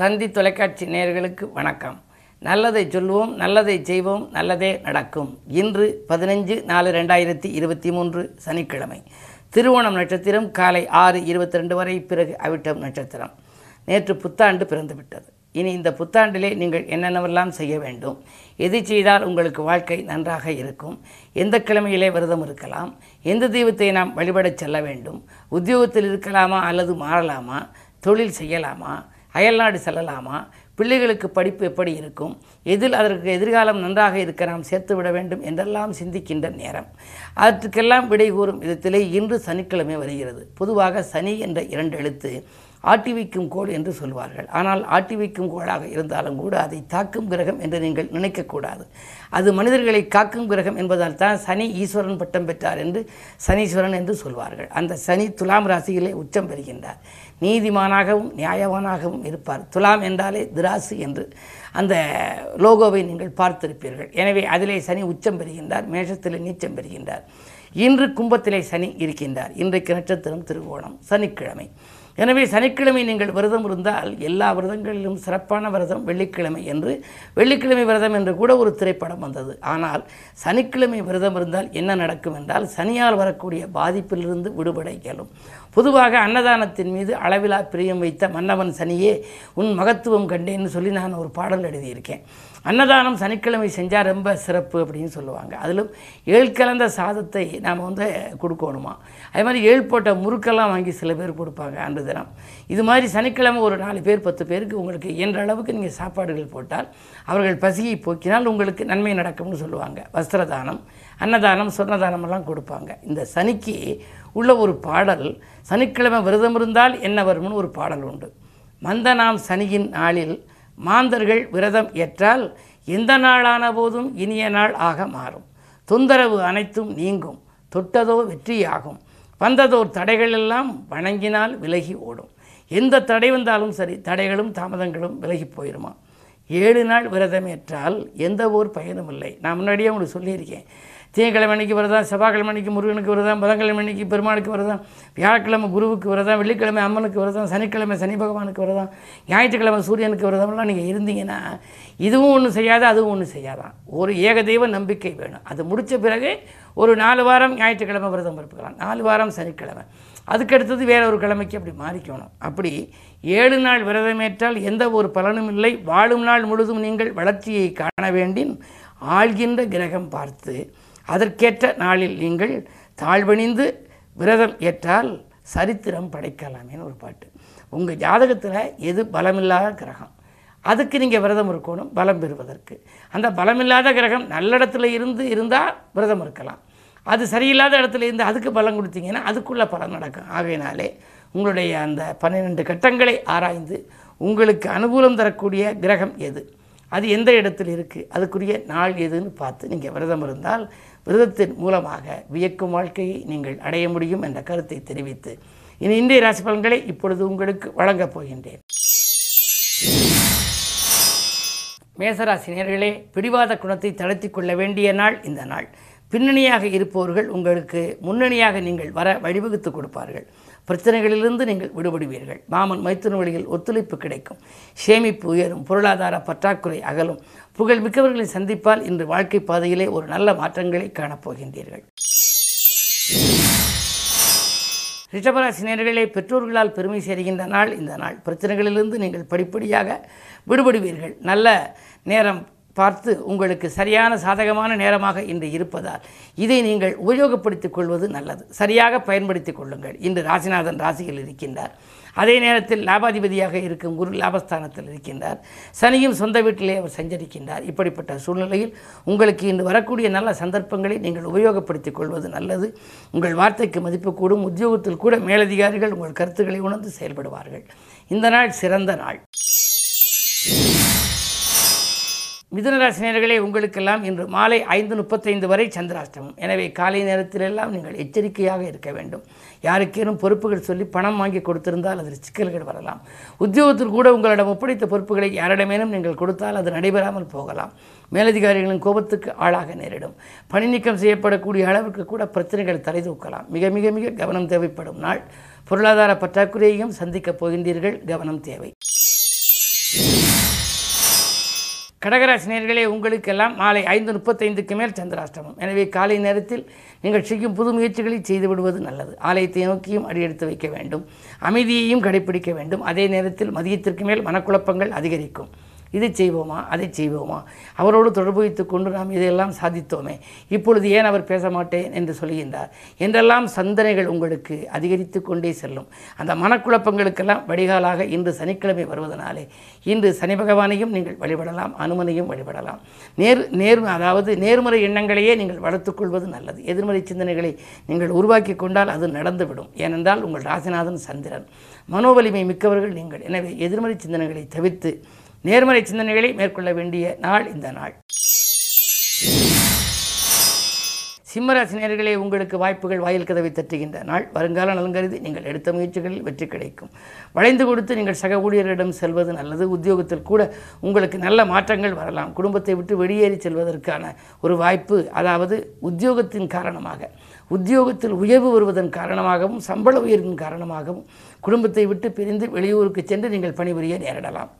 தந்தி தொலைக்காட்சி நேயர்களுக்கு வணக்கம். நல்லதை சொல்வோம் நல்லதை செய்வோம் நல்லதே நடக்கும். இன்று பதினஞ்சு நாலு ரெண்டாயிரத்தி இருபத்தி மூன்று சனிக்கிழமை. திருவோணம் நட்சத்திரம் காலை ஆறு இருபத்தி ரெண்டு வரை பிறகு அவிட்டம் நட்சத்திரம். நேற்று புத்தாண்டு பிறந்துவிட்டது. இனி இந்த புத்தாண்டிலே நீங்கள் என்னென்னவெல்லாம் செய்ய வேண்டும்? எது செய்தால் உங்களுக்கு வாழ்க்கை நன்றாக இருக்கும்? எந்த கிழமையிலே விரதம் இருக்கலாம்? எந்த தெய்வத்தை நாம் வழிபடச் செல்ல வேண்டும்? உத்தியோகத்தில் இருக்கலாமா அல்லது மாறலாமா? தொழில் செய்யலாமா? அயல்நாடு செல்லலாமா? பிள்ளைகளுக்கு படிப்பு எப்படி இருக்கும்? எதில் அதற்கு எதிர்காலம் நன்றாக இருக்க நாம் சேர்த்து விட வேண்டும் என்றெல்லாம் சிந்திக்கின்ற நேரம். அதற்கெல்லாம் விடை கூறும் விதத்திலே இன்று சனிக்கிழமை வருகிறது. பொதுவாக சனி என்ற இரண்டு எழுத்து ஆட்டி வைக்கும் கோள் என்று சொல்வார்கள். ஆனால் ஆட்டி வைக்கும் கோளாக இருந்தாலும் கூட அதை தாக்கும் கிரகம் என்று நீங்கள் நினைக்கக்கூடாது. அது மனிதர்களை காக்கும் கிரகம் என்பதால் தான் சனி ஈஸ்வரன் பட்டம் பெற்றார் என்று சனீஸ்வரன் என்று சொல்வார்கள். அந்த சனி துலாம் ராசியிலே உச்சம் பெறுகின்றார். நீதிமானாகவும் நியாயவானாகவும் இருப்பார். துலாம் என்றாலே திராசு என்று அந்த லோகோவை நீங்கள் பார்த்திருப்பீர்கள். எனவே அதிலே சனி உச்சம் பெறுகின்றார் மேஷத்தில் நீச்சம் பெறுகின்றார். இன்று கும்பத்திலே சனி இருக்கின்றார். இன்றைக்கு நட்சத்திரம் திருவோணம் சனிக்கிழமை. எனவே சனிக்கிழமை நீங்கள் விரதம் இருந்தால் எல்லா விரதங்களிலும் சிறப்பான விரதம் வெள்ளிக்கிழமை என்று வெள்ளிக்கிழமை விரதம் என்று கூட ஒரு திரைப்படம் வந்தது. ஆனால் சனிக்கிழமை விரதம் இருந்தால் என்ன நடக்கும் என்றால் சனியால் வரக்கூடிய பாதிப்பிலிருந்து விடுபட இயலும். பொதுவாக அன்னதானத்தின் மீது அளவிலா பிரியம் வைத்த மன்னவன் சனியே உன் மகத்துவம் கண்டேன்னு சொல்லி நான் ஒரு பாடல் எழுதியிருக்கேன். அன்னதானம் சனிக்கிழமை செஞ்சால் ரொம்ப சிறப்பு அப்படின்னு சொல்லுவாங்க. அதிலும் ஏழ் கலந்த சாதத்தை நாம் வந்து கொடுக்கணுமா? அதே மாதிரி ஏழு போட்ட முறுக்கெல்லாம் வாங்கி சில பேர் கொடுப்பாங்க அன்று தினம். இது மாதிரி சனிக்கிழமை ஒரு நாலு பேர் பத்து பேருக்கு உங்களுக்கு இயன்ற அளவுக்கு நீங்கள் சாப்பாடுகள் போட்டால் அவர்கள் பசியை போக்கினால் உங்களுக்கு நன்மை நடக்கும்னு சொல்லுவாங்க. வஸ்திரதானம் அன்னதானம் சொர்ணதானம் எல்லாம் கொடுப்பாங்க. இந்த சனிக்கு உள்ள ஒரு பாடல் சனிக்கிழமை விரதம் இருந்தால் என்ன வரும்னு ஒரு பாடல் உண்டு. மந்தனாம் சனியின் நாளில் மாந்தர்கள் விரதம் ஏற்றால் எந்த நாளான போதும் இனிய நாள் ஆக மாறும். தொந்தரவு அனைத்தும் நீங்கும். தொட்டதோ வெற்றியாகும். வந்ததோர் தடைகளெல்லாம் வணங்கினால் விலகி ஓடும். எந்த தடை வந்தாலும் சரி தடைகளும் தாமதங்களும் விலகி போயிடுமா ஏழு நாள் விரதம் ஏற்றால் எந்த ஒரு பயனும் இல்லை நான் முன்னாடியே உங்களுக்கு சொல்லியிருக்கேன். திங்கக்கிழமை அன்னைக்கு விரதம் செவ்வாய்க்கிழமை அன்னைக்கு முருகனுக்கு விரதம் புதன்கிழமை அன்னைக்கு பெருமாளுக்கு விரதம் வியாழக்கிழமை குருவுக்கு விரதம் வெள்ளிக்கிழமை அம்மனுக்கு விரதம் சனிக்கிழமை சனி பகவானுக்கு விரதம் ஞாயிற்றுக்கிழமை சூரியனுக்கு விரதம்லாம் நீங்கள் இருந்தீங்கன்னா இதுவும் ஒன்றும் செய்யாத அதுவும் ஒன்றும் செய்யாதான். ஒரு ஏகதெய்வ நம்பிக்கை வேணும். அது முடித்த பிறகு ஒரு நாலு வாரம் ஞாயிற்றுக்கிழமை விரதம் இருக்கலாம். நாலு வாரம் சனிக்கிழமை. அதுக்கடுத்தது வேற ஒரு கிழமைக்கு அப்படி மாறிக்கணும். அப்படி ஏழு நாள் விரதமேற்றால் எந்த ஒரு பலனும் இல்லை. வாழும் நாள் முழுதும் நீங்கள் வளர்ச்சியை காண வேண்டின் ஆள்கின்ற கிரகம் பார்த்து அதற்கேற்ற நாளில் நீங்கள் தாழ்வணிந்து விரதம் ஏற்றால் சரித்திரம் படைக்கலாமேன்னு ஒரு பாட்டு. உங்கள் ஜாதகத்தில் எது பலமில்லாத கிரகம்? அதுக்கு நீங்கள் விரதம் இருக்கணும் பலம் பெறுவதற்கு. அந்த பலமில்லாத கிரகம் நல்ல இடத்துல இருந்து இருந்தால் விரதம் இருக்கலாம். அது சரியில்லாத இடத்துல இருந்து அதுக்கு பலம் கொடுத்தீங்கன்னா அதுக்குள்ளே பலம் நடக்கும். ஆகையினாலே உங்களுடைய அந்த பன்னிரெண்டு கட்டங்களை ஆராய்ந்து உங்களுக்கு அனுகூலம் தரக்கூடிய கிரகம் எது? அது எந்த இடத்தில் இருக்குது அதுக்குரிய நாள் எதுன்னு பார்த்து நீங்கள் விரதம் இருந்தால் விரதத்தின் மூலமாக வியக்கும் வாழ்க்கையை நீங்கள் அடைய முடியும் என்ற கருத்தை தெரிவித்து இனி இன்றைய ராசி பலன்களை இப்பொழுது உங்களுக்கு வழங்கப் போகின்றேன். மேசராசி நேர்களே பிடிவாத குணத்தை தளர்த்தி கொள்ள வேண்டிய நாள் இந்த நாள். பின்னணியாக இருப்பவர்கள் உங்களுக்கு முன்னணியாக நீங்கள் வர வழிவகுத்து கொடுப்பார்கள். பிரச்சனைகளிலிருந்து நீங்கள் விடுபடுவீர்கள். மாமன் மைத்துன வழியில் ஒத்துழைப்பு கிடைக்கும். சேமிப்பு உயரும். பொருளாதார பற்றாக்குறை அகலும். புகழ் மிக்கவர்களை சந்திப்பால் இன்று வாழ்க்கை பாதையிலே ஒரு நல்ல மாற்றங்களை காணப்போகின்றீர்கள். ரிஷபராசி நேர்களே பெற்றோர்களால் பெருமை சேர்கின்ற நாள் இந்த நாள். பிரச்சனைகளிலிருந்து நீங்கள் படிப்படியாக விடுபடுவீர்கள். நல்ல நேரம் பார்த்து உங்களுக்கு சரியான சாதகமான நேரமாக இன்று இருப்பதால் இதை நீங்கள் உபயோகப்படுத்திக் கொள்வது நல்லது. சரியாக பயன்படுத்திக் கொள்ளுங்கள். இன்று ராசிநாதன் ராசியில் இருக்கின்றார். அதே நேரத்தில் லாபாதிபதியாக இருக்கும் குரு லாபஸ்தானத்தில் இருக்கின்றார். சனியும் சொந்த வீட்டிலே அவர் சஞ்சரிக்கின்றார். இப்படிப்பட்ட சூழ்நிலையில் உங்களுக்கு இன்று வரக்கூடிய நல்ல சந்தர்ப்பங்களை நீங்கள் உபயோகப்படுத்திக் கொள்வது நல்லது. உங்கள் வார்த்தைக்கு மதிப்பு கூடும். உத்தியோகத்தில் கூட மேலதிகாரிகள் உங்கள் கருத்துக்களை உணர்ந்து செயல்படுவார்கள். இந்த நாள் சிறந்த நாள். மிதுனராசினியர்களே உங்களுக்கெல்லாம் இன்று மாலை ஐந்து முப்பத்தைந்து வரை சந்திராஷ்டமம். எனவே காலை நேரத்திலெல்லாம் நீங்கள் எச்சரிக்கையாக இருக்க வேண்டும். யாருக்கேனும் பொறுப்புகள் சொல்லி பணம் வாங்கி கொடுத்திருந்தால் அதில் சிக்கல்கள் வரலாம். உத்தியோகத்தில் கூட உங்களிடம் ஒப்படைத்த பொறுப்புகளை யாரிடமேனும் நீங்கள் கொடுத்தால் அது நடைபெறாமல் போகலாம். மேலதிகாரிகளின் கோபத்துக்கு ஆளாக நேரிடும். பணி நீக்கம் செய்யப்படக்கூடிய அளவுக்கு கூட பிரச்சனைகள் தலை தூக்கலாம். மிக மிக மிக கவனம் தேவைப்படும் நாள். பொருளாதார பற்றாக்குறையையும் சந்திக்கப் போகின்றீர்கள். கவனம் தேவை. கடகராசினியர்களே உங்களுக்கெல்லாம் மாலை ஐந்து முப்பத்தைந்துக்கு மேல் சந்திராஷ்டமம். எனவே காலை நேரத்தில் நீங்கள் செய்யும் புது முயற்சிகளை செய்துவிடுவது நல்லது. ஆலயத்தை நோக்கியும் அடியெடுத்து வைக்க வேண்டும். அமைதியையும் கடைபிடிக்க வேண்டும். அதே நேரத்தில் மதியத்திற்கு மேல் மனக்குழப்பங்கள் அதிகரிக்கும். இதை செய்வோமா அதை செய்வோமா? அவரோடு தொடர்பு வைத்து கொண்டு நாம் இதையெல்லாம் சாதித்தோமே. இப்பொழுது ஏன் அவர் பேச மாட்டேன் என்று சொல்கின்றார்? என்றெல்லாம் சந்தனைகள் உங்களுக்கு அதிகரித்து கொண்டே செல்லும். அந்த மனக்குழப்பங்களுக்கெல்லாம் வடிகாலாக இன்று சனிக்கிழமை வருவதனாலே இன்று சனி பகவானையும் நீங்கள் வழிபடலாம் அனுமனையும் வழிபடலாம். நேர் நேர் அதாவது நேர்மறை எண்ணங்களையே நீங்கள் வளர்த்துக்கொள்வது நல்லது. எதிர்மறை சிந்தனைகளை நீங்கள் உருவாக்கி கொண்டால் அது நடந்துவிடும். ஏனென்றால் உங்கள் ராசிநாதன் சந்திரன். மனோவலிமை மிக்கவர்கள் நீங்கள். எனவே எதிர்மறை சிந்தனைகளை தவிர்த்து நேர்மறை சிந்தனைகளை மேற்கொள்ள வேண்டிய நாள் இந்த நாள். சிம்மராசினியர்களே உங்களுக்கு வாய்ப்புகள் வாயில் கதவை தட்டுகின்ற நாள். வருங்கால நலங்கருதி நீங்கள் எடுத்த முயற்சிகளில் வெற்றி கிடைக்கும். வளைந்து கொடுத்து நீங்கள் சக ஊழியர்களிடம் செல்வது நல்லது. உத்தியோகத்தில் கூட உங்களுக்கு நல்ல மாற்றங்கள் வரலாம். குடும்பத்தை விட்டு வெளியேறி செல்வதற்கான ஒரு வாய்ப்பு அதாவது உத்தியோகத்தின் காரணமாக. உத்தியோகத்தில் உயர்வு வருவதன் காரணமாகவும் சம்பள உயர்வின் காரணமாகவும் குடும்பத்தை விட்டு பிரிந்து வெளியூருக்கு சென்று நீங்கள் பணிபுரிய நேரிடலாம்.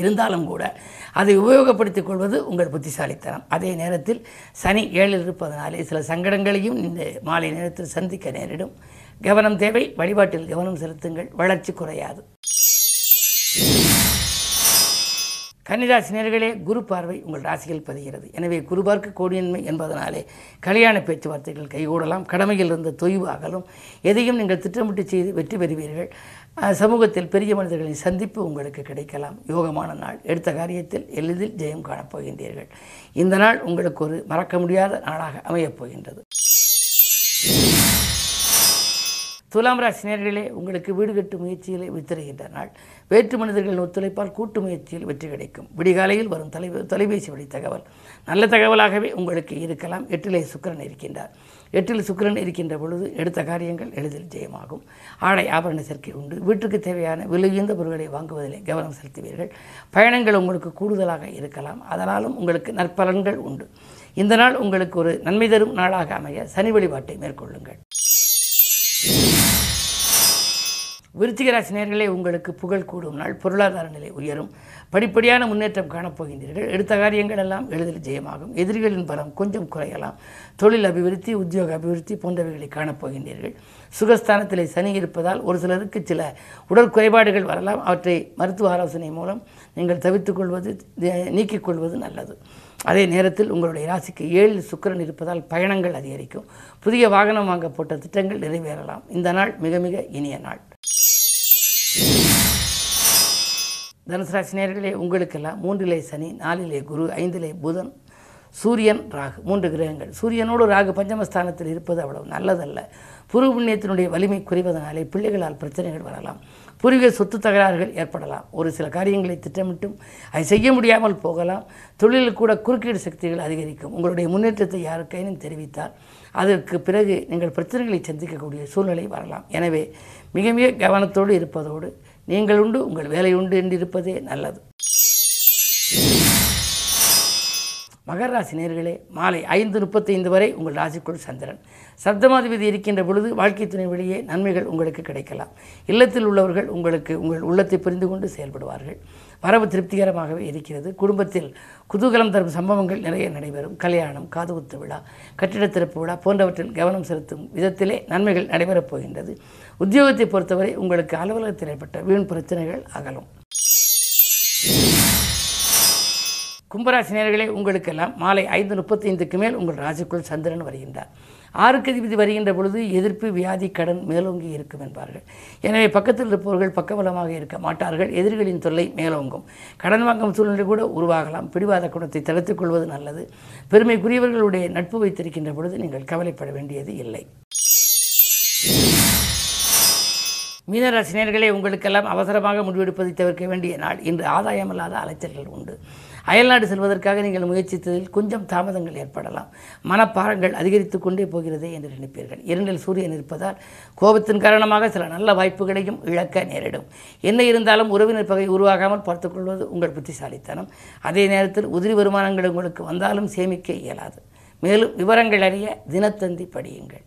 இருந்தாலும் கூட அதை உபயோகப்படுத்திக் கொள்வது உங்கள் புத்திசாலித்தனம். அதே நேரத்தில் சனி ஏழில் இருப்பதனாலே சில சங்கடங்களையும் இந்த மாலை நேரத்தில் சந்திக்க நேரிடும். கவனம் தேவை வழிபாட்டில் கவனம் செலுத்துங்கள் வளர்ச்சி குறையாது. கன்னிராசினியர்களே குரு பார்வை உங்கள் ராசியில் பதிகிறது. எனவே குருபார்க்கு கோடியின்மை என்பதனாலே கல்யாண பேச்சுவார்த்தைகள் கைகூடலாம் கடமையில் இருந்த தொய்வு அகலும். எதையும் நீங்கள் திட்டமிட்டு செய்து வெற்றி பெறுவீர்கள். சமூகத்தில் பெரிய மனிதர்களின் சந்திப்பு உங்களுக்கு கிடைக்கலாம். யோகமான நாள். எடுத்த காரியத்தில் எளிதில் ஜெயம் காணப்போகின்றீர்கள். இந்த நாள் உங்களுக்கு ஒரு மறக்க முடியாத நாளாக அமையப் போகின்றது. துலாம் ராசினியர்களே உங்களுக்கு வீடு கட்டும் முயற்சிகளை வித்திருகின்ற நாள். வேற்று மனிதர்களின் ஒத்துழைப்பால் கூட்டு முயற்சியில் வெற்றி கிடைக்கும். விடிகாலையில் வரும் தொலை தொலைபேசி வழி தகவல். நல்ல தகவலாகவே உங்களுக்கு இருக்கலாம். எட்டிலே சுக்கிரன் இருக்கின்றார். எட்டில் சுக்கிரன் இருக்கின்ற பொழுது எடுத்த காரியங்கள் எளிதில் ஜெயமாகும். ஆடை ஆபரண சேர்க்கை உண்டு. வீட்டுக்கு தேவையான விலையுந்த பொருட்களை வாங்குவதிலே கவனம் செலுத்துவீர்கள். பயணங்கள் உங்களுக்கு கூடுதலாக இருக்கலாம். அதனாலும் உங்களுக்கு நற்பலன்கள் உண்டு. இந்த நாள் உங்களுக்கு ஒரு நன்மை தரும் நாளாக அமைய சனி வழிபாட்டை மேற்கொள்ளுங்கள். விருச்சிகராசி நேர்களே உங்களுக்கு புகழ் கூடும். நாள் பொருளாதார நிலை உயரும். படிப்படியான முன்னேற்றம் காணப்போகின்றீர்கள். எடுத்த காரியங்கள் எல்லாம் எளிதில் ஜெயமாகும். எதிரிகளின் பலம் கொஞ்சம் குறையலாம். தொழில் அபிவிருத்தி உத்தியோக அபிவிருத்தி போன்றவைகளை காணப்போகின்றீர்கள். சுகஸ்தானத்திலே சனி இருப்பதால் ஒரு சிலருக்கு சில உடல் குறைபாடுகள் வரலாம். அவற்றை மருத்துவ ஆலோசனை மூலம் நீங்கள் தவிர்த்துக்கொள்வது நீக்கிக் கொள்வது நல்லது. அதே நேரத்தில் உங்களுடைய ராசிக்கு ஏழு சுக்கிரன் இருப்பதால் பயணங்கள் அதிகரிக்கும். புதிய வாகனம் வாங்க போட்ட திட்டங்கள் நிறைவேறலாம். இந்த நாள் மிக மிக இனிய நாள். தனுசு உங்களுக்கெல்லாம் மூன்றிலே சனி நாலிலே குரு ஐந்திலே புதன் சூரியன் ராகு மூன்று கிரகங்கள். சூரியனோடு ராகு பஞ்சமஸ்தானத்தில் இருப்பது அவ்வளவு நல்லதல்ல. புரு புண்ணியத்தினுடைய வலிமை குறைவதனாலே பிள்ளைகளால் பிரச்சனைகள் வரலாம். பூர்வீக சொத்து தகராறுகள் ஏற்படலாம். ஒரு சில காரியங்களை திட்டமிட்டும் அதை செய்ய முடியாமல் போகலாம். தொழிலில் கூட குறுக்கீடு சக்திகள் அதிகரிக்கும். உங்களுடைய முன்னேற்றத்தை யாருக்கேனும் தெரிவித்தால் அதற்கு பிறகு நீங்கள் பிரச்சனைகளை சந்திக்கக்கூடிய சூழ்நிலை வரலாம். எனவே மிக மிக கவனத்தோடு இருப்பதோடு நீங்கள் உண்டு உங்கள் வேலை உண்டு என்றிருப்பதே நல்லது. மகர ராசி நேர்களே மாலை ஐந்து முப்பத்தைந்து வரை உங்கள் ராசிக்குள் சந்திரன். சப்தமாதிபதி இருக்கின்ற பொழுது வாழ்க்கை துணை வழியே நன்மைகள் உங்களுக்கு கிடைக்கலாம். இல்லத்தில் உள்ளவர்கள் உங்களுக்கு உங்கள் உள்ளத்தை புரிந்து கொண்டு செயல்படுவார்கள். வரவு திருப்திகரமாகவே இருக்கிறது. குடும்பத்தில் குதூகலம் தரும் சம்பவங்கள் நிறைய நடைபெறும். கல்யாணம் காதுகுத்து விழா கட்டிட திறப்பு விழா போன்றவற்றில் கவனம் செலுத்தும் விதத்திலே நன்மைகள் நடைபெறப் போகின்றது. உத்தியோகத்தை பொறுத்தவரை உங்களுக்கு அலுவலகத்தில் ஏற்பட்ட வீண் பிரச்சனைகள் அகலும். கும்பராசினியர்களே உங்களுக்கெல்லாம் மாலை ஐந்து முப்பத்தைந்துக்கு மேல் உங்கள் ராசிக்குள் சந்திரன் வருகின்றார். ஆறுக்கு அதிபதி வருகின்ற பொழுது எதிர்ப்பு வியாதி கடன் மேலோங்கி இருக்கும் என்பார்கள். எனவே பக்கத்தில் இருப்பவர்கள் பக்கபலமாக இருக்க மாட்டார்கள். எதிரிகளின் தொல்லை மேலோங்கும். கடன் வாங்கும் சூழ்நிலை கூட உருவாகலாம். பிடிவாத குணத்தை தடுத்துக் கொள்வது நல்லது. பெருமைக்குரியவர்களுடைய நட்பு வைத்திருக்கின்ற பொழுது நீங்கள் கவலைப்பட வேண்டியது இல்லை. மீனராசினியர்களே உங்களுக்கெல்லாம் அவசரமாக முடிவெடுப்பதை தவிர்க்க வேண்டிய நாள். இன்று ஆதாயமில்லாத அலைச்சல்கள் உண்டு. அயல்நாடு செல்வதற்காக நீங்கள் முயற்சித்ததில் கொஞ்சம் தாமதங்கள் ஏற்படலாம். மனப்பாரங்கள் அதிகரித்து கொண்டே போகிறதே என்று நினைப்பீர்கள். இரண்டில் சூரியன் இருப்பதால் கோபத்தின் காரணமாக சில நல்ல வாய்ப்புகளையும் இழக்க நேரிடும். என்ன இருந்தாலும் உறவினர் பகை உருவாகாமல் பார்த்துக்கொள்வது உங்கள் புத்திசாலித்தனம். அதே நேரத்தில் உதிரி வருமானங்கள் உங்களுக்கு வந்தாலும் சேமிக்க இயலாது. மேலும் விவரங்கள் அறிய தினத்தந்தி படியுங்கள்.